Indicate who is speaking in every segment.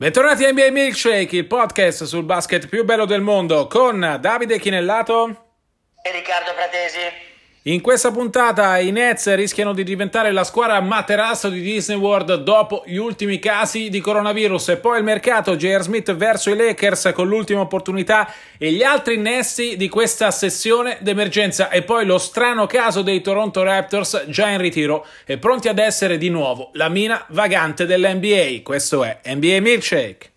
Speaker 1: Bentornati a NBA Milkshake, il podcast sul basket più bello del mondo con Davide Chinellato
Speaker 2: e Riccardo Fratesi.
Speaker 1: In questa puntata i Nets rischiano di diventare la squadra materasso di Disney World dopo gli ultimi casi di coronavirus e poi il mercato J.R. Smith verso i Lakers con l'ultima opportunità e gli altri innesti di questa sessione d'emergenza e poi lo strano caso dei Toronto Raptors già in ritiro e pronti ad essere di nuovo la mina vagante dell'NBA. Questo è NBA Milkshake.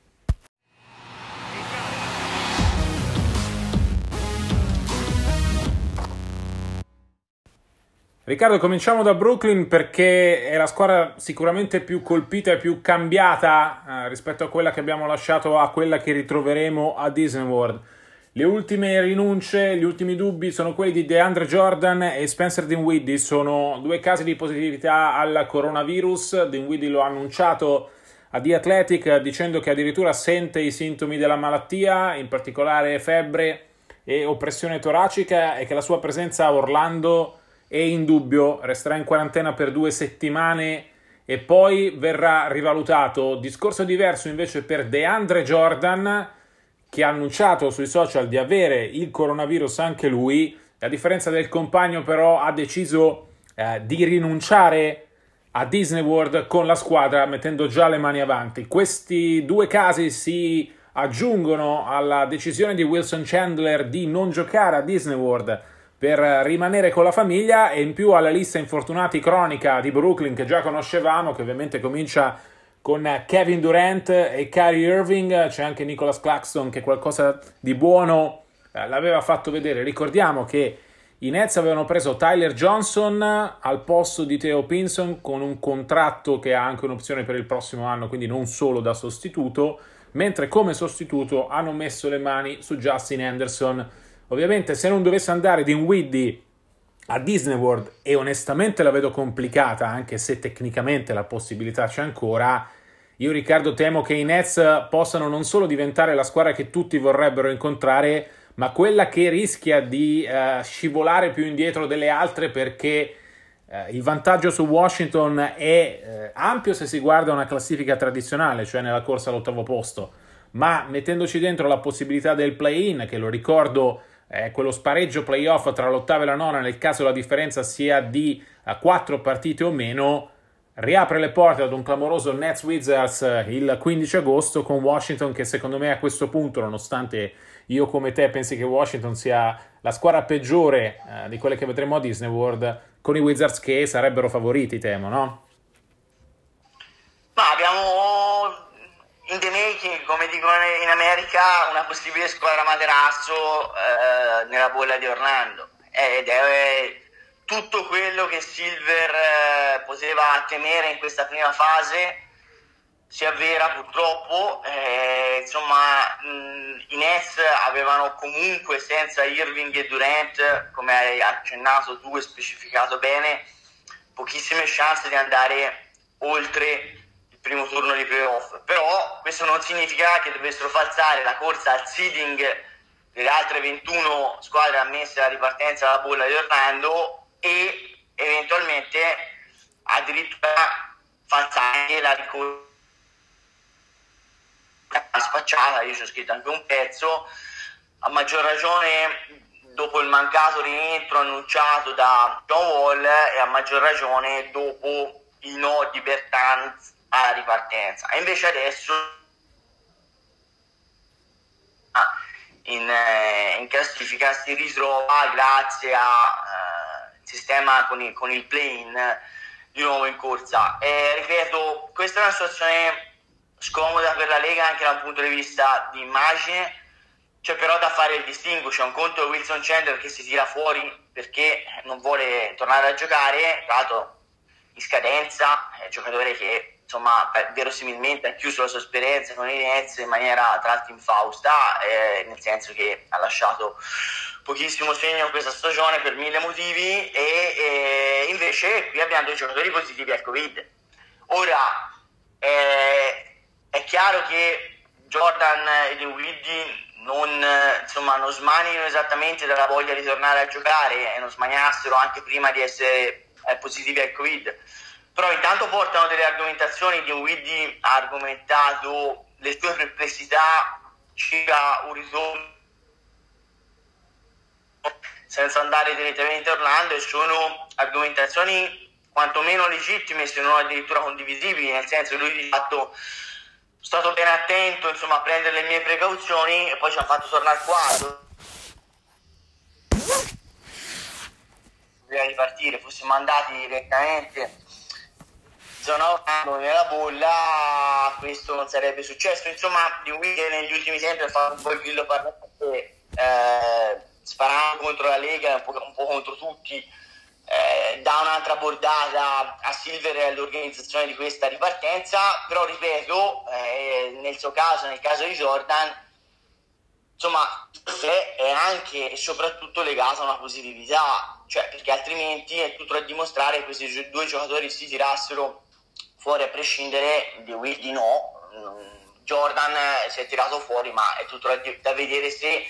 Speaker 1: Riccardo, cominciamo da Brooklyn perché è la squadra sicuramente più colpita e più cambiata eh, rispetto a quella che abbiamo lasciato a quella che ritroveremo a Disney World. Le ultime rinunce, gli ultimi dubbi sono quelli di DeAndre Jordan e Spencer Dinwiddie, sono due casi di positività al coronavirus. Dinwiddie lo ha annunciato a The Athletic dicendo che addirittura sente i sintomi della malattia, in particolare febbre e oppressione toracica e che la sua presenza a Orlando è in dubbio, resterà in quarantena per due settimane e poi verrà rivalutato. Discorso diverso invece per DeAndre Jordan, che ha annunciato sui social di avere il coronavirus anche lui. A differenza del compagno, però, ha deciso eh, di rinunciare a Disney World con la squadra, mettendo già le mani avanti. Questi due casi si aggiungono alla decisione di Wilson Chandler di non giocare a Disney World per rimanere con la famiglia e in più alla lista infortunati cronica di Brooklyn che già conoscevamo, che ovviamente comincia con Kevin Durant e Kyrie Irving, c'è anche Nicholas Claxton che qualcosa di buono eh, l'aveva fatto vedere. Ricordiamo che i Nets avevano preso Tyler Johnson al posto di Theo Pinson con un contratto che ha anche un'opzione per il prossimo anno, quindi non solo da sostituto, mentre come sostituto hanno messo le mani su Justin Anderson Ovviamente se non dovesse andare Dinwiddie a Disney World e onestamente la vedo complicata, anche se tecnicamente la possibilità c'è ancora, io Riccardo temo che i Nets possano non solo diventare la squadra che tutti vorrebbero incontrare, ma quella che rischia di uh, scivolare più indietro delle altre perché uh, il vantaggio su Washington è uh, ampio se si guarda una classifica tradizionale, cioè nella corsa all'ottavo posto, ma mettendoci dentro la possibilità del play-in, che lo ricordo eh, quello spareggio playoff tra l'ottava e la nona, nel caso la differenza sia di uh, quattro partite o meno, riapre le porte ad un clamoroso Nets Wizards eh, il 15 agosto con Washington che secondo me a questo punto, nonostante io come te pensi che Washington sia la squadra peggiore uh, di quelle che vedremo a Disney World, con i Wizards che sarebbero favoriti, temo, no?
Speaker 2: Ma abbiamo in the making, come dicono in America, una possibile squadra materasso eh, nella bolla di Orlando. Ed è tutto quello che Silver eh, poteva temere in questa prima fase si avvera purtroppo. Eh, insomma, mh, i Nets avevano comunque senza Irving e Durant, come hai accennato tu e specificato bene, pochissime chance di andare oltre primo turno di playoff, però questo non significa che dovessero falsare la corsa al seeding delle altre 21 squadre ammesse alla ripartenza dalla bolla di Orlando e eventualmente addirittura falsare la ricorsa spacciata, io ci ho scritto anche un pezzo, a maggior ragione dopo il mancato rientro annunciato da John Wall e a maggior ragione dopo i no di Bertans alla ripartenza. E invece adesso ah, in, eh, in, classifica si ritrova grazie al eh, sistema con il, con il play-in di nuovo in corsa. E ripeto, questa è una situazione scomoda per la Lega anche dal punto di vista di immagine. C'è però da fare il distinguo, c'è un conto Wilson Chandler che si tira fuori perché non vuole tornare a giocare, tra in scadenza, è un giocatore che insomma, verosimilmente ha chiuso la sua esperienza con i Nets in maniera tra l'altro infausta, eh, nel senso che ha lasciato pochissimo segno in questa stagione per mille motivi e, e invece qui abbiamo dei giocatori positivi al Covid. Ora, eh, è chiaro che Jordan e Dinwiddie non, insomma, non smanino esattamente dalla voglia di tornare a giocare e non smaniassero anche prima di essere eh, positivi al Covid però intanto portano delle argomentazioni un Widdy ha argomentato le tue perplessità circa un ritorno senza andare direttamente a Orlando e sono argomentazioni quantomeno legittime se non addirittura condivisibili, nel senso lui di fatto è stato ben attento insomma, a prendere le mie precauzioni e poi ci ha fatto tornare qua. Prima di partire fossimo andati direttamente Orlando nella bolla questo non sarebbe successo. Insomma di Wigan negli ultimi tempi ha fatto un po' il grillo parlante eh, sparando contro la Lega un po', un po contro tutti eh, dà un'altra bordata a Silver e all'organizzazione di questa ripartenza. Però ripeto eh, nel suo caso nel caso di Jordan insomma è anche e soprattutto legata a una positività. Cioè perché altrimenti è tutto da dimostrare che questi due giocatori si tirassero fuori a prescindere di Will di no. Jordan si è tirato fuori, ma è tutto da, vedere se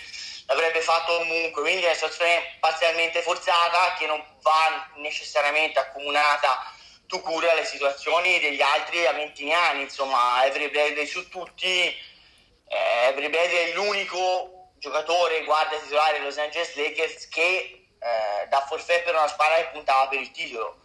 Speaker 2: l'avrebbe fatto comunque. Quindi è una situazione parzialmente forzata che non va necessariamente accomunata tu cura alle situazioni degli altri aventiniani. Insomma, Every Bradley su tutti. Eh, Every Bradley è l'unico giocatore guardia titolare dei Los Angeles Lakers che eh, da forfè per una squadra che puntava per il titolo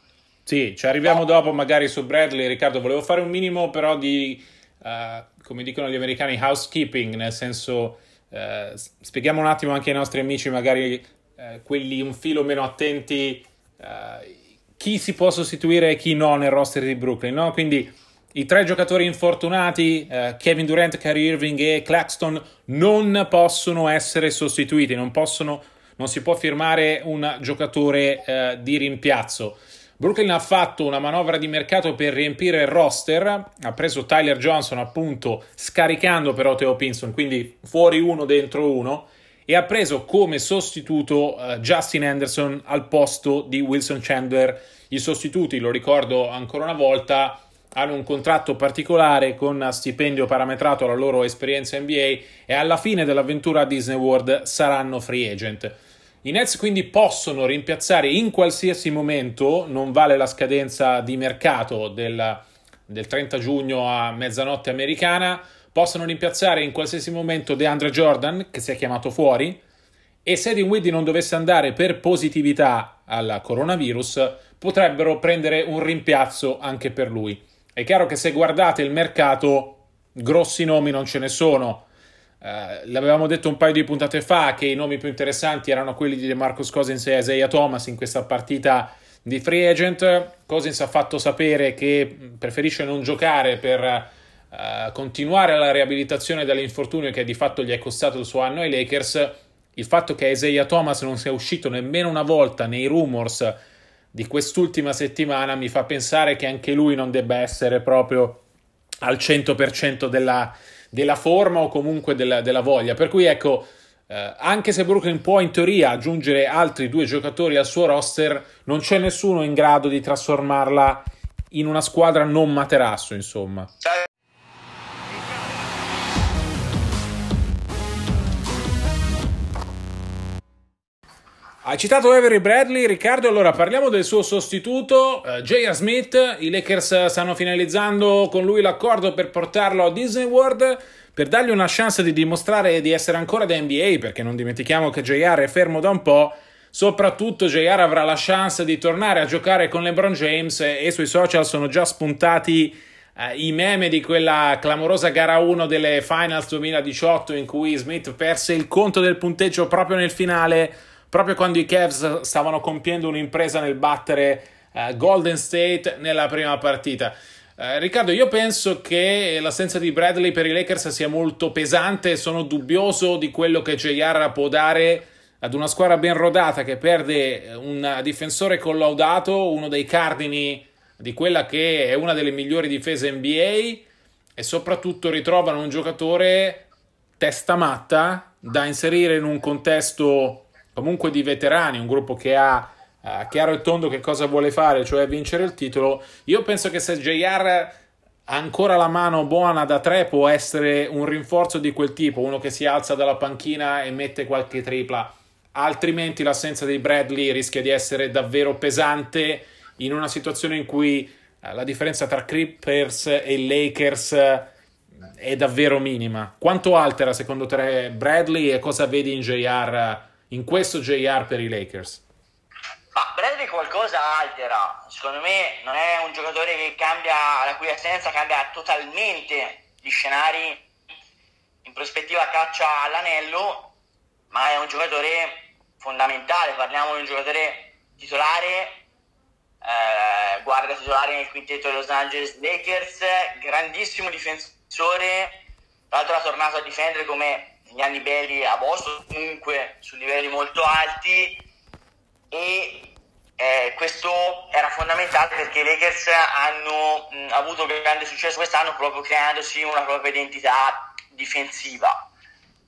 Speaker 1: sì, ci arriviamo dopo magari su Bradley. Riccardo, volevo fare un minimo però di, uh, come dicono gli americani, housekeeping, nel senso, uh, spieghiamo un attimo anche ai nostri amici, magari uh, quelli un filo meno attenti, chi si può sostituire e chi no nel roster di Brooklyn, no? Quindi i tre giocatori infortunati, Kevin Durant, Kyrie Irving e Claxton, non possono essere sostituiti, non, possono, non si può firmare un giocatore di rimpiazzo. Brooklyn ha fatto una manovra di mercato per riempire il roster, ha preso Tyler Johnson appunto scaricando però Theo Pinson, quindi fuori uno dentro uno, e ha preso come sostituto uh, Justin Anderson al posto di Wilson Chandler. I sostituti, lo ricordo ancora una volta, hanno un contratto particolare con stipendio parametrato alla loro esperienza NBA e alla fine dell'avventura a Disney World saranno free agent. I Nets quindi possono rimpiazzare in qualsiasi momento, non vale la scadenza di mercato del, del 30 giugno a mezzanotte americana, possono rimpiazzare in qualsiasi momento DeAndre Jordan, che si è chiamato fuori, e se Dinwiddie non dovesse andare per positività al coronavirus, potrebbero prendere un rimpiazzo anche per lui. È chiaro che se guardate il mercato, grossi nomi non ce ne sono. Uh, l'avevamo detto un paio di puntate fa che i nomi più interessanti erano quelli di Marcus Cousins e Isaiah Thomas in questa partita di free agent. Cousins ha fatto sapere che preferisce non giocare per uh, continuare la riabilitazione dall'infortunio che di fatto gli è costato il suo anno ai Lakers. Il fatto che Isaiah Thomas non sia uscito nemmeno una volta nei rumors di quest'ultima settimana mi fa pensare che anche lui non debba essere proprio al 100% della della forma o comunque della, della voglia. Per cui ecco, eh, anche se Brooklyn può in teoria aggiungere altri due giocatori al suo roster, non c'è nessuno in grado di trasformarla in una squadra non materasso, insomma. Hai citato Avery Bradley, Riccardo, allora parliamo del suo sostituto, uh, J.R. Smith. I Lakers stanno finalizzando con lui l'accordo per portarlo a Disney World per dargli una chance di dimostrare di essere ancora da NBA, perché non dimentichiamo che JR è fermo da un po'. Soprattutto JR avrà la chance di tornare a giocare con LeBron James e sui social sono già spuntati uh, i meme di quella clamorosa gara 1 delle Finals 2018 in cui Smith perse il conto del punteggio proprio nel finale proprio quando i Cavs stavano compiendo un'impresa nel battere uh, Golden State nella prima partita. Uh, Riccardo, io penso che l'assenza di Bradley per i Lakers sia molto pesante, sono dubbioso di quello che JR può dare ad una squadra ben rodata che perde un difensore collaudato, uno dei cardini di quella che è una delle migliori difese NBA e soprattutto ritrovano un giocatore testa matta da inserire in un contesto comunque di veterani, un gruppo che ha uh, chiaro e tondo che cosa vuole fare, cioè vincere il titolo. Io penso che se JR ha ancora la mano buona da tre può essere un rinforzo di quel tipo, uno che si alza dalla panchina e mette qualche tripla. Altrimenti l'assenza di Bradley rischia di essere davvero pesante in una situazione in cui uh, la differenza tra Clippers e Lakers è davvero minima. Quanto altera secondo te Bradley e cosa vedi in JR, in questo JR per i Lakers?
Speaker 2: Ma Bradley qualcosa altera, secondo me non è un giocatore che cambia, la cui assenza cambia totalmente gli scenari in prospettiva caccia all'anello, ma è un giocatore fondamentale, parliamo di un giocatore titolare, eh, guarda titolare nel quintetto dei Los Angeles Lakers, grandissimo difensore, tra l'altro ha tornato a difendere come negli anni belli a Boston, comunque su livelli molto alti e eh, questo era fondamentale perché i Lakers hanno mh, avuto grande successo quest'anno proprio creandosi una propria identità difensiva.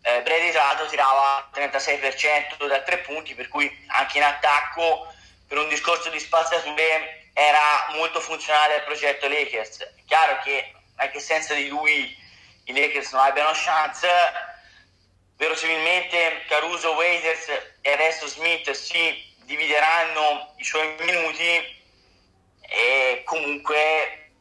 Speaker 2: Eh, Brady tra l'altro tirava 36% da tre punti, per cui anche in attacco per un discorso di spaziature era molto funzionale al progetto Lakers. È chiaro che anche senza di lui i Lakers non abbiano chance. Verosimilmente Caruso, Waiters e adesso Smith si divideranno i suoi minuti e comunque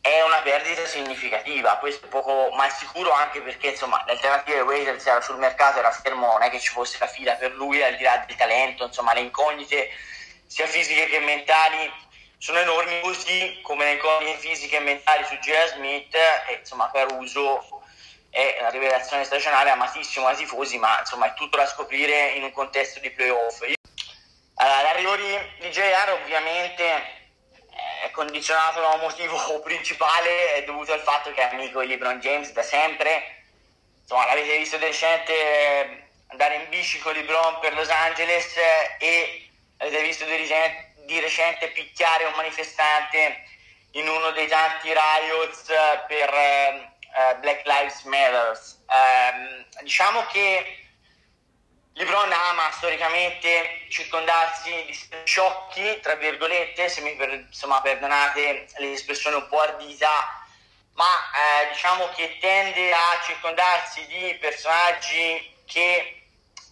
Speaker 2: è una perdita significativa, questo è poco ma è sicuro anche perché insomma l'alternativa di Waiters era sul mercato, era fermo, non è che ci fosse la fila per lui al di là del talento, insomma le incognite sia fisiche che mentali sono enormi, così come le incognite fisiche e mentali su J.R. Smith e insomma Caruso è una rivelazione stagionale amatissimo ai tifosi, ma insomma è tutto da scoprire in un contesto di playoff. Allora, l'arrivo di, di JR ovviamente è condizionato da un motivo principale, è dovuto al fatto che è amico di LeBron James da sempre. Insomma, l'avete visto di recente andare in bici con LeBron per Los Angeles e avete visto di recente, di recente picchiare un manifestante in uno dei tanti riots per uh, Black Lives Matter. Um, diciamo che LeBron ama storicamente circondarsi di sciocchi, tra virgolette, se mi per, insomma, perdonate l'espressione un po' ardita, ma eh, diciamo che tende a circondarsi di personaggi che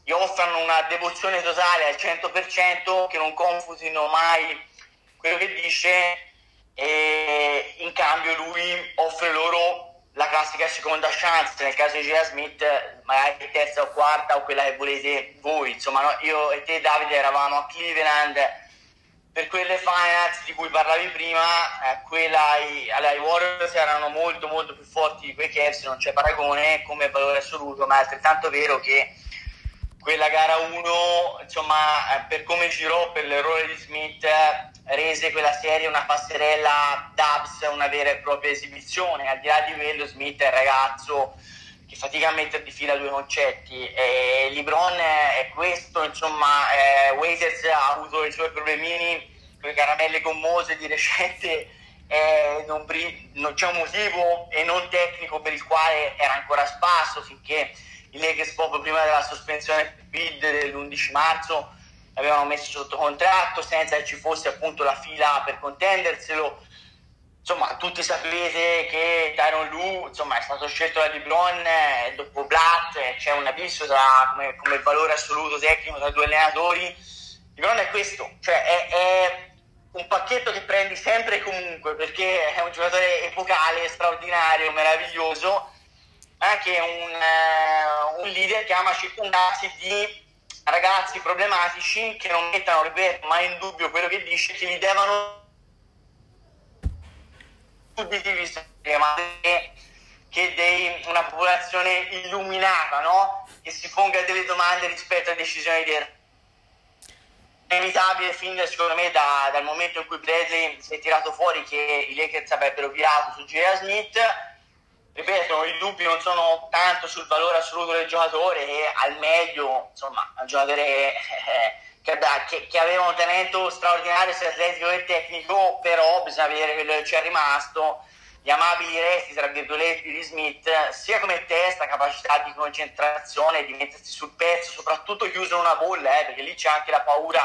Speaker 2: gli offrono una devozione totale al 100%, che non confutino mai quello che dice e in cambio lui offre loro la classica seconda chance, nel caso di Gia Smith magari terza o quarta o quella che volete voi, insomma no? io e te Davide eravamo a Cleveland per quelle finals di cui parlavi prima, eh, quella ai, ai Warriors erano molto molto più forti di quei Cavs, non c'è paragone come valore assoluto, ma è altrettanto vero che quella gara 1, insomma, eh, per come girò, per l'errore di Smith, rese quella serie una passerella Dubs, una vera e propria esibizione. Al di là di quello, Smith è il ragazzo che fatica a mettere di fila due concetti. E Libron è questo, insomma, eh, Waiters ha avuto i suoi problemini con le caramelle gommose di recente. Eh, non, non, c'è un motivo e non tecnico per il quale era ancora spasso finché proprio prima della sospensione bid dell'11 marzo l'avevano messo sotto contratto senza che ci fosse appunto la fila per contenderselo. Insomma tutti sapete che Tyron Lu insomma, è stato scelto da LeBron eh, dopo Blatt eh, c'è un abisso tra, come, come, valore assoluto tecnico tra due allenatori. LeBron è questo cioè è, è un pacchetto che prendi sempre e comunque perché è un giocatore epocale, straordinario, meraviglioso anche un, uh, un leader che ama circondarsi di ragazzi problematici che non mettano, ripeto, mai in dubbio quello che dice, che gli devono obiettivi che dei, una popolazione illuminata, no? Che si ponga delle domande rispetto a decisioni di è inevitabile fin secondo me da, dal momento in cui Bradley si è tirato fuori che i Lakers avrebbero virato su J.R. Smith ripeto, i dubbi non sono tanto sul valore assoluto del giocatore e al meglio, insomma, un giocatore eh, che, che, che, aveva un talento straordinario sia atletico che tecnico, però bisogna vedere quello che ci è rimasto, gli amabili resti, tra virgolette, di Smith, sia come testa, capacità di concentrazione, di mettersi sul pezzo, soprattutto chiuso in una bolla, eh, perché lì c'è anche la paura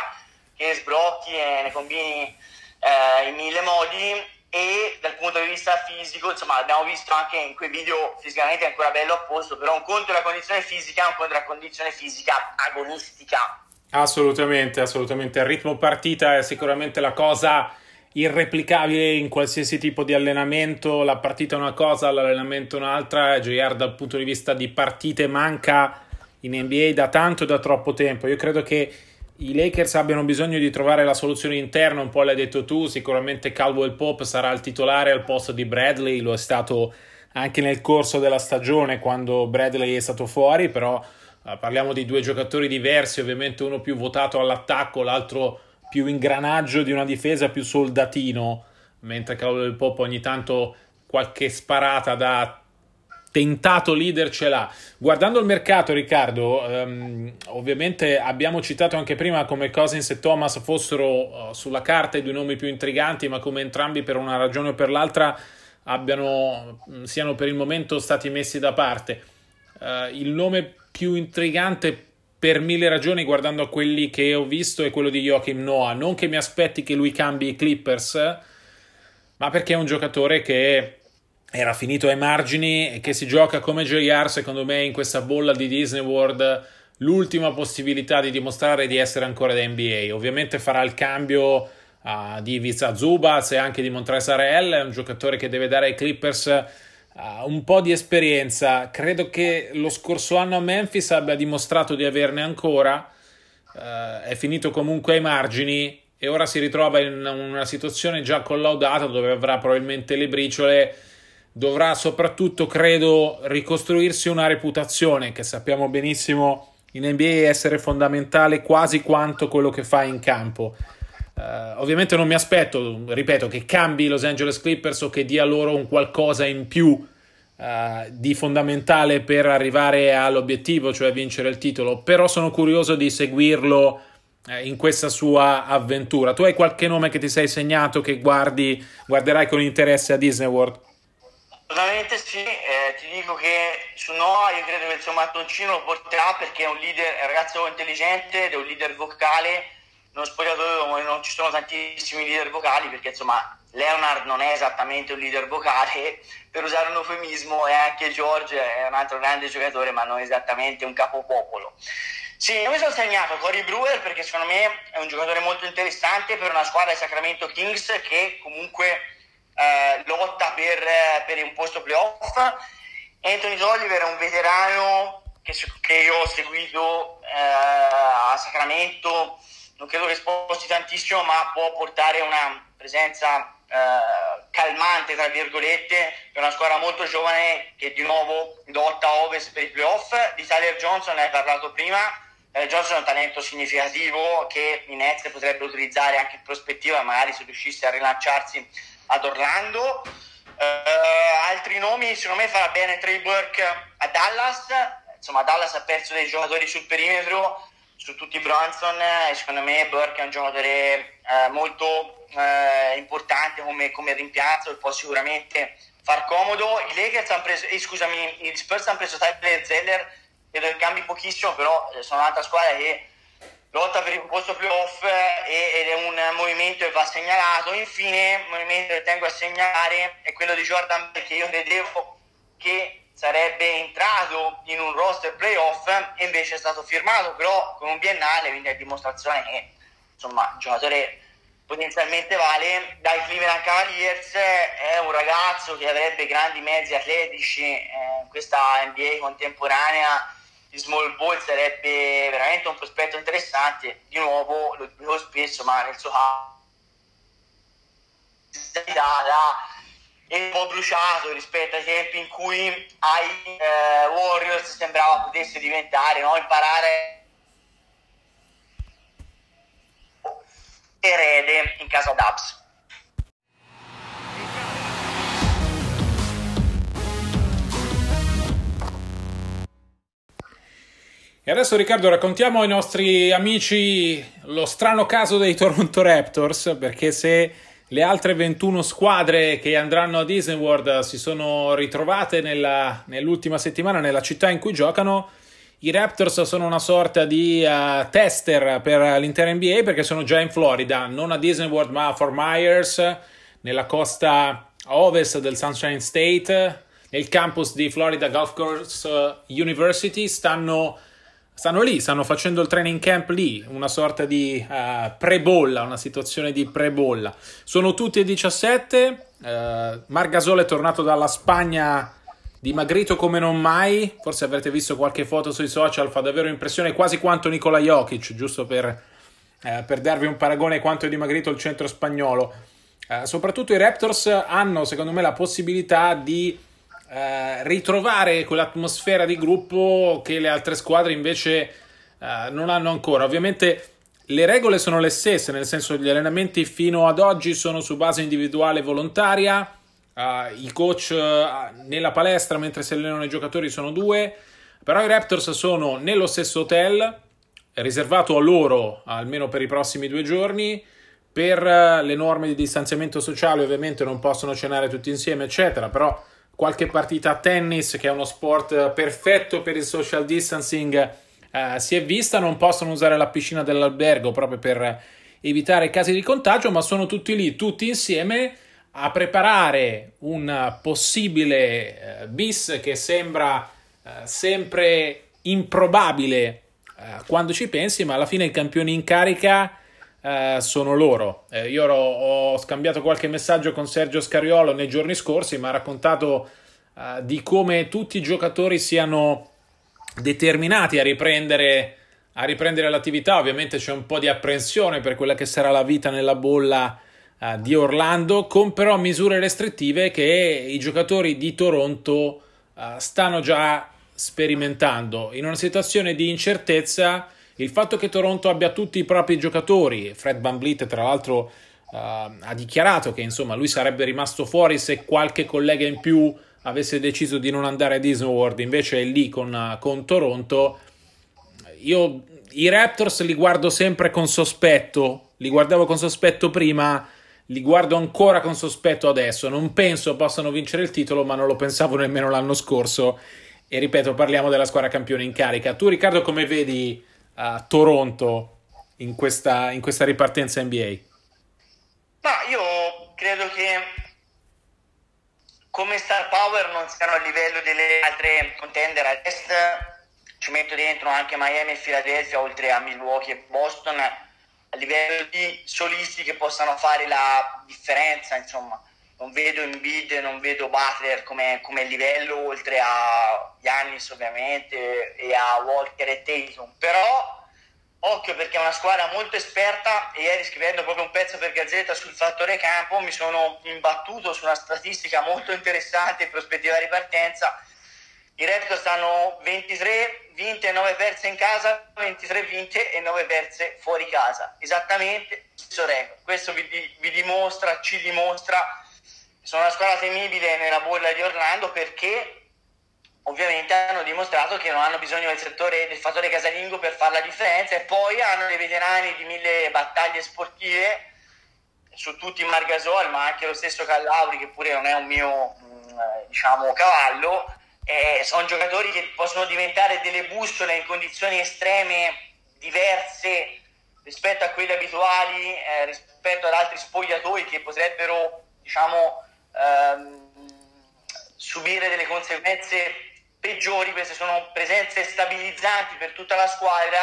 Speaker 2: che sbrocchi e ne combini eh, in mille modi e dal punto di vista fisico, insomma, abbiamo visto anche in quei video fisicamente è ancora bello a posto, però un conto è la condizione fisica, un conto è la condizione fisica agonistica.
Speaker 1: Assolutamente, assolutamente. Il ritmo partita è sicuramente la cosa irreplicabile in qualsiasi tipo di allenamento, la partita è una cosa, l'allenamento è un'altra, JR dal punto di vista di partite manca in NBA da tanto e da troppo tempo. Io credo che i Lakers abbiano bisogno di trovare la soluzione interna, un po' l'hai detto tu, sicuramente Caldwell Pope sarà il titolare al posto di Bradley, lo è stato anche nel corso della stagione quando Bradley è stato fuori, però uh, parliamo di due giocatori diversi, ovviamente uno più votato all'attacco, l'altro più ingranaggio di una difesa più soldatino, mentre Caldwell Pop ogni tanto qualche sparata da tentato leader ce l'ha. Guardando il mercato, Riccardo, um, ovviamente abbiamo citato anche prima come Cousins e Thomas fossero uh, sulla carta i due nomi più intriganti, ma come entrambi per una ragione o per l'altra abbiano, mm, siano per il momento stati messi da parte. Uh, il nome più intrigante per mille ragioni guardando a quelli che ho visto è quello di Joachim Noah. Non che mi aspetti che lui cambi i Clippers, ma perché è un giocatore che era finito ai margini e che si gioca come JR, secondo me, in questa bolla di Disney World l'ultima possibilità di dimostrare di essere ancora da NBA. Ovviamente farà il cambio uh, di Viza Zubaz e anche di Montrezl Harrell, è un giocatore che deve dare ai Clippers uh, un po' di esperienza. Credo che lo scorso anno a Memphis abbia dimostrato di averne ancora. Uh, è finito comunque ai margini e ora si ritrova in una situazione già collaudata dove avrà probabilmente le briciole. Dovrà soprattutto, credo, ricostruirsi una reputazione che sappiamo benissimo in NBA essere fondamentale quasi quanto quello che fa in campo. Uh, ovviamente non mi aspetto, ripeto, che cambi Los Angeles Clippers o che dia loro un qualcosa in più uh, di fondamentale per arrivare all'obiettivo, cioè vincere il titolo, però sono curioso di seguirlo uh, in questa sua avventura. Tu hai qualche nome che ti sei segnato che guardi, guarderai con interesse a Disney World?
Speaker 2: Assolutamente sì, eh, ti dico che su Noah io credo che il suo mattoncino lo porterà perché è un leader, è un ragazzo intelligente, è un leader vocale. Nello spogliatoio dove non ci sono tantissimi leader vocali perché insomma Leonard non è esattamente un leader vocale per usare un eufemismo e anche George è un altro grande giocatore ma non esattamente un capopopolo. Sì, io mi sono segnato Cory Brewer perché secondo me è un giocatore molto interessante per una squadra di Sacramento Kings che comunque eh, lotta per, per, un posto playoff Anthony Oliver è un veterano che, che io ho seguito eh, a Sacramento non credo che sposti tantissimo, ma può portare una presenza eh, calmante, tra virgolette, per una squadra molto giovane che di nuovo lotta a ovest per i playoff. Di Tyler Johnson ne hai parlato prima. Johnson è un talento significativo che i Nets potrebbe utilizzare anche in prospettiva, magari se riuscisse a rilanciarsi ad Orlando. Uh, altri nomi, secondo me farà bene Trey Burke a Dallas. Insomma, Dallas ha perso dei giocatori sul perimetro su tutti i Bronson e secondo me Burke è un giocatore eh, molto eh, importante come, come, rimpiazzo e può sicuramente far comodo. I Lakers hanno preso, eh, scusami, i Spurs hanno preso Tyler Zeller, vedo che cambi pochissimo, però sono un'altra squadra che lotta per il posto playoff eh, ed è un movimento che va segnalato. Infine, il movimento che tengo a segnalare è quello di Jordan perché io credevo che sarebbe entrato in un roster playoff e invece è stato firmato però con un biennale, quindi è dimostrazione che insomma il giocatore potenzialmente vale. Dai Cleveland Cavaliers è un ragazzo che avrebbe grandi mezzi atletici eh, in questa NBA contemporanea di small ball sarebbe veramente un prospetto interessante. Di nuovo, lo dico spesso, ma nel suo caso è un po' bruciato rispetto ai tempi in cui ai eh, Warriors sembrava potesse diventare, no? imparare erede in casa Dubs.
Speaker 1: E adesso Riccardo raccontiamo ai nostri amici lo strano caso dei Toronto Raptors, perché se le altre 21 squadre che andranno a Disney World si sono ritrovate nella, nell'ultima settimana nella città in cui giocano. I Raptors sono una sorta di uh, tester per l'intera NBA perché sono già in Florida, non a Disney World ma a Fort Myers, nella costa ovest del Sunshine State, nel campus di Florida Golf Course University. Stanno stanno lì, stanno facendo il training camp lì, una sorta di uh, pre-bolla, una situazione di pre-bolla. Sono tutti e 17. Uh, Mar Gasol è tornato dalla Spagna dimagrito come non mai. Forse avrete visto qualche foto sui social, fa davvero impressione quasi quanto Nikola Jokic, giusto per, uh, per darvi un paragone quanto è dimagrito il centro spagnolo. soprattutto i Raptors hanno, secondo me, la possibilità di eh, ritrovare quell'atmosfera di gruppo che le altre squadre invece eh, non hanno ancora. Ovviamente le regole sono le stesse, nel senso gli allenamenti fino ad oggi sono su base individuale volontaria. Uh, I coach uh, nella palestra mentre si allenano i giocatori sono due, però i Raptors sono nello stesso hotel, riservato a loro almeno per i prossimi due giorni. Per uh, le norme di distanziamento sociale, ovviamente non possono cenare tutti insieme, eccetera. Però qualche partita a tennis, che è uno sport perfetto per il social distancing, eh, si è vista. Non possono usare la piscina dell'albergo proprio per evitare casi di contagio, ma sono tutti lì, tutti insieme a preparare un possibile eh, bis che sembra eh, sempre improbabile eh, quando ci pensi, ma alla fine i campioni in carica eh, sono loro. Eh, io ero, ho scambiato qualche messaggio con Sergio Scariolo nei giorni scorsi, mi ha raccontato eh, di come tutti i giocatori siano determinati a riprendere, a riprendere l'attività. Ovviamente c'è un po' di apprensione per quella che sarà la vita nella bolla eh, di Orlando, con però misure restrittive che i giocatori di Toronto eh, stanno già sperimentando. In una situazione di incertezza il fatto che Toronto abbia tutti i propri giocatori, Fred Van Vliet tra l'altro uh, ha dichiarato che insomma lui sarebbe rimasto fuori se qualche collega in più avesse deciso di non andare a Disney World, invece è lì con, con Toronto. Io i Raptors li guardo sempre con sospetto, li guardavo con sospetto prima, li guardo ancora con sospetto adesso. Non penso possano vincere il titolo, ma non lo pensavo nemmeno l'anno scorso. E ripeto, parliamo della squadra campione in carica. Tu, Riccardo, come vedi a Toronto in questa, in questa ripartenza NBA?
Speaker 2: Ma io credo che come star power non siano a livello delle altre contender a est, ci metto dentro anche Miami e Philadelphia, oltre a Milwaukee e Boston, a livello di solisti che possano fare la differenza, insomma. Non vedo Embiid, non vedo Butler come, come livello, oltre a Giannis ovviamente e a Walker e Tatum, però occhio perché è una squadra molto esperta e ieri scrivendo proprio un pezzo per Gazzetta sul fattore campo mi sono imbattuto su una statistica molto interessante in prospettiva di partenza. I Raptors hanno 23 vinte e 9 perse in casa 23 vinte e 9 perse fuori casa. Esattamente stesso record. Questo vi, vi dimostra, ci dimostra sono una squadra temibile nella bolla di Orlando perché ovviamente hanno dimostrato che non hanno bisogno del settore del fattore casalingo per fare la differenza e poi hanno dei veterani di mille battaglie sportive su tutti Margasol ma anche lo stesso Callauri che pure non è un mio mm, diciamo cavallo. Eh, sono giocatori che possono diventare delle bussole in condizioni estreme diverse rispetto a quelle abituali eh, rispetto ad altri spogliatoi che potrebbero diciamo ehm, subire delle conseguenze peggiori, queste sono presenze stabilizzanti per tutta la squadra,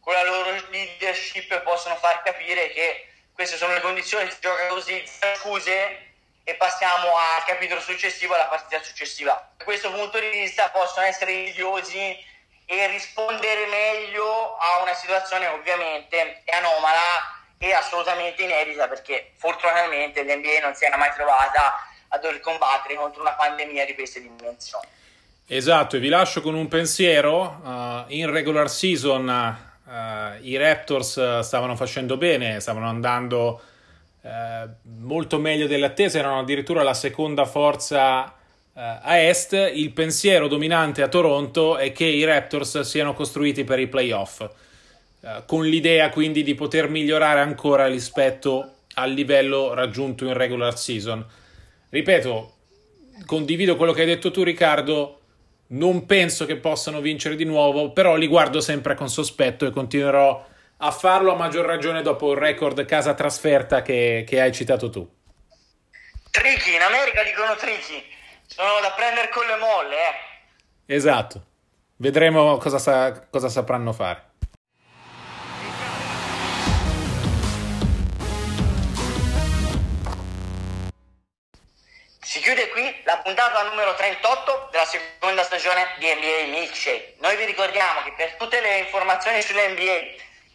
Speaker 2: con la loro leadership possono far capire che queste sono le condizioni, si gioca così, scuse e passiamo al capitolo successivo, alla partita successiva. Da questo punto di vista possono essere idiosi e rispondere meglio a una situazione ovviamente anomala e assolutamente inedita perché fortunatamente l'NBA non si era mai trovata a dover combattere contro una pandemia di queste dimensioni.
Speaker 1: Esatto, e vi lascio con un pensiero. Uh, in regular season uh, i Raptors uh, stavano facendo bene, stavano andando molto meglio delle attese, erano addirittura la seconda forza a est. Il pensiero dominante a Toronto è che i Raptors siano costruiti per i playoff, con l'idea quindi di poter migliorare ancora rispetto al livello raggiunto in regular season. Ripeto, condivido quello che hai detto tu Riccardo non penso che possano vincere di nuovo, però li guardo sempre con sospetto e continuerò a farlo a maggior ragione dopo il record casa trasferta che, che hai citato tu.
Speaker 2: Tricky, in America dicono tricky, sono da prendere con le molle, eh.
Speaker 1: Esatto. Vedremo cosa, sa- cosa sapranno fare.
Speaker 2: Chiude qui la puntata numero 38 della seconda stagione di NBA Milkshake. Noi vi ricordiamo che per tutte le informazioni sull'NBA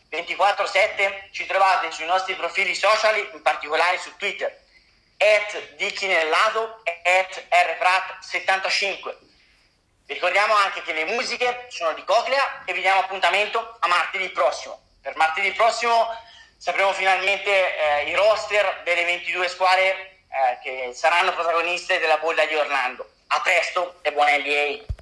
Speaker 2: 24-7 ci trovate sui nostri profili social, in particolare su Twitter, at Dicchinellato e at rprat75. Vi ricordiamo anche che le musiche sono di Coclea e vi diamo appuntamento a martedì prossimo. Per martedì prossimo sapremo finalmente eh, i roster delle 22 squadre eh, che saranno protagoniste della bolla di Orlando. A presto e buona NBA!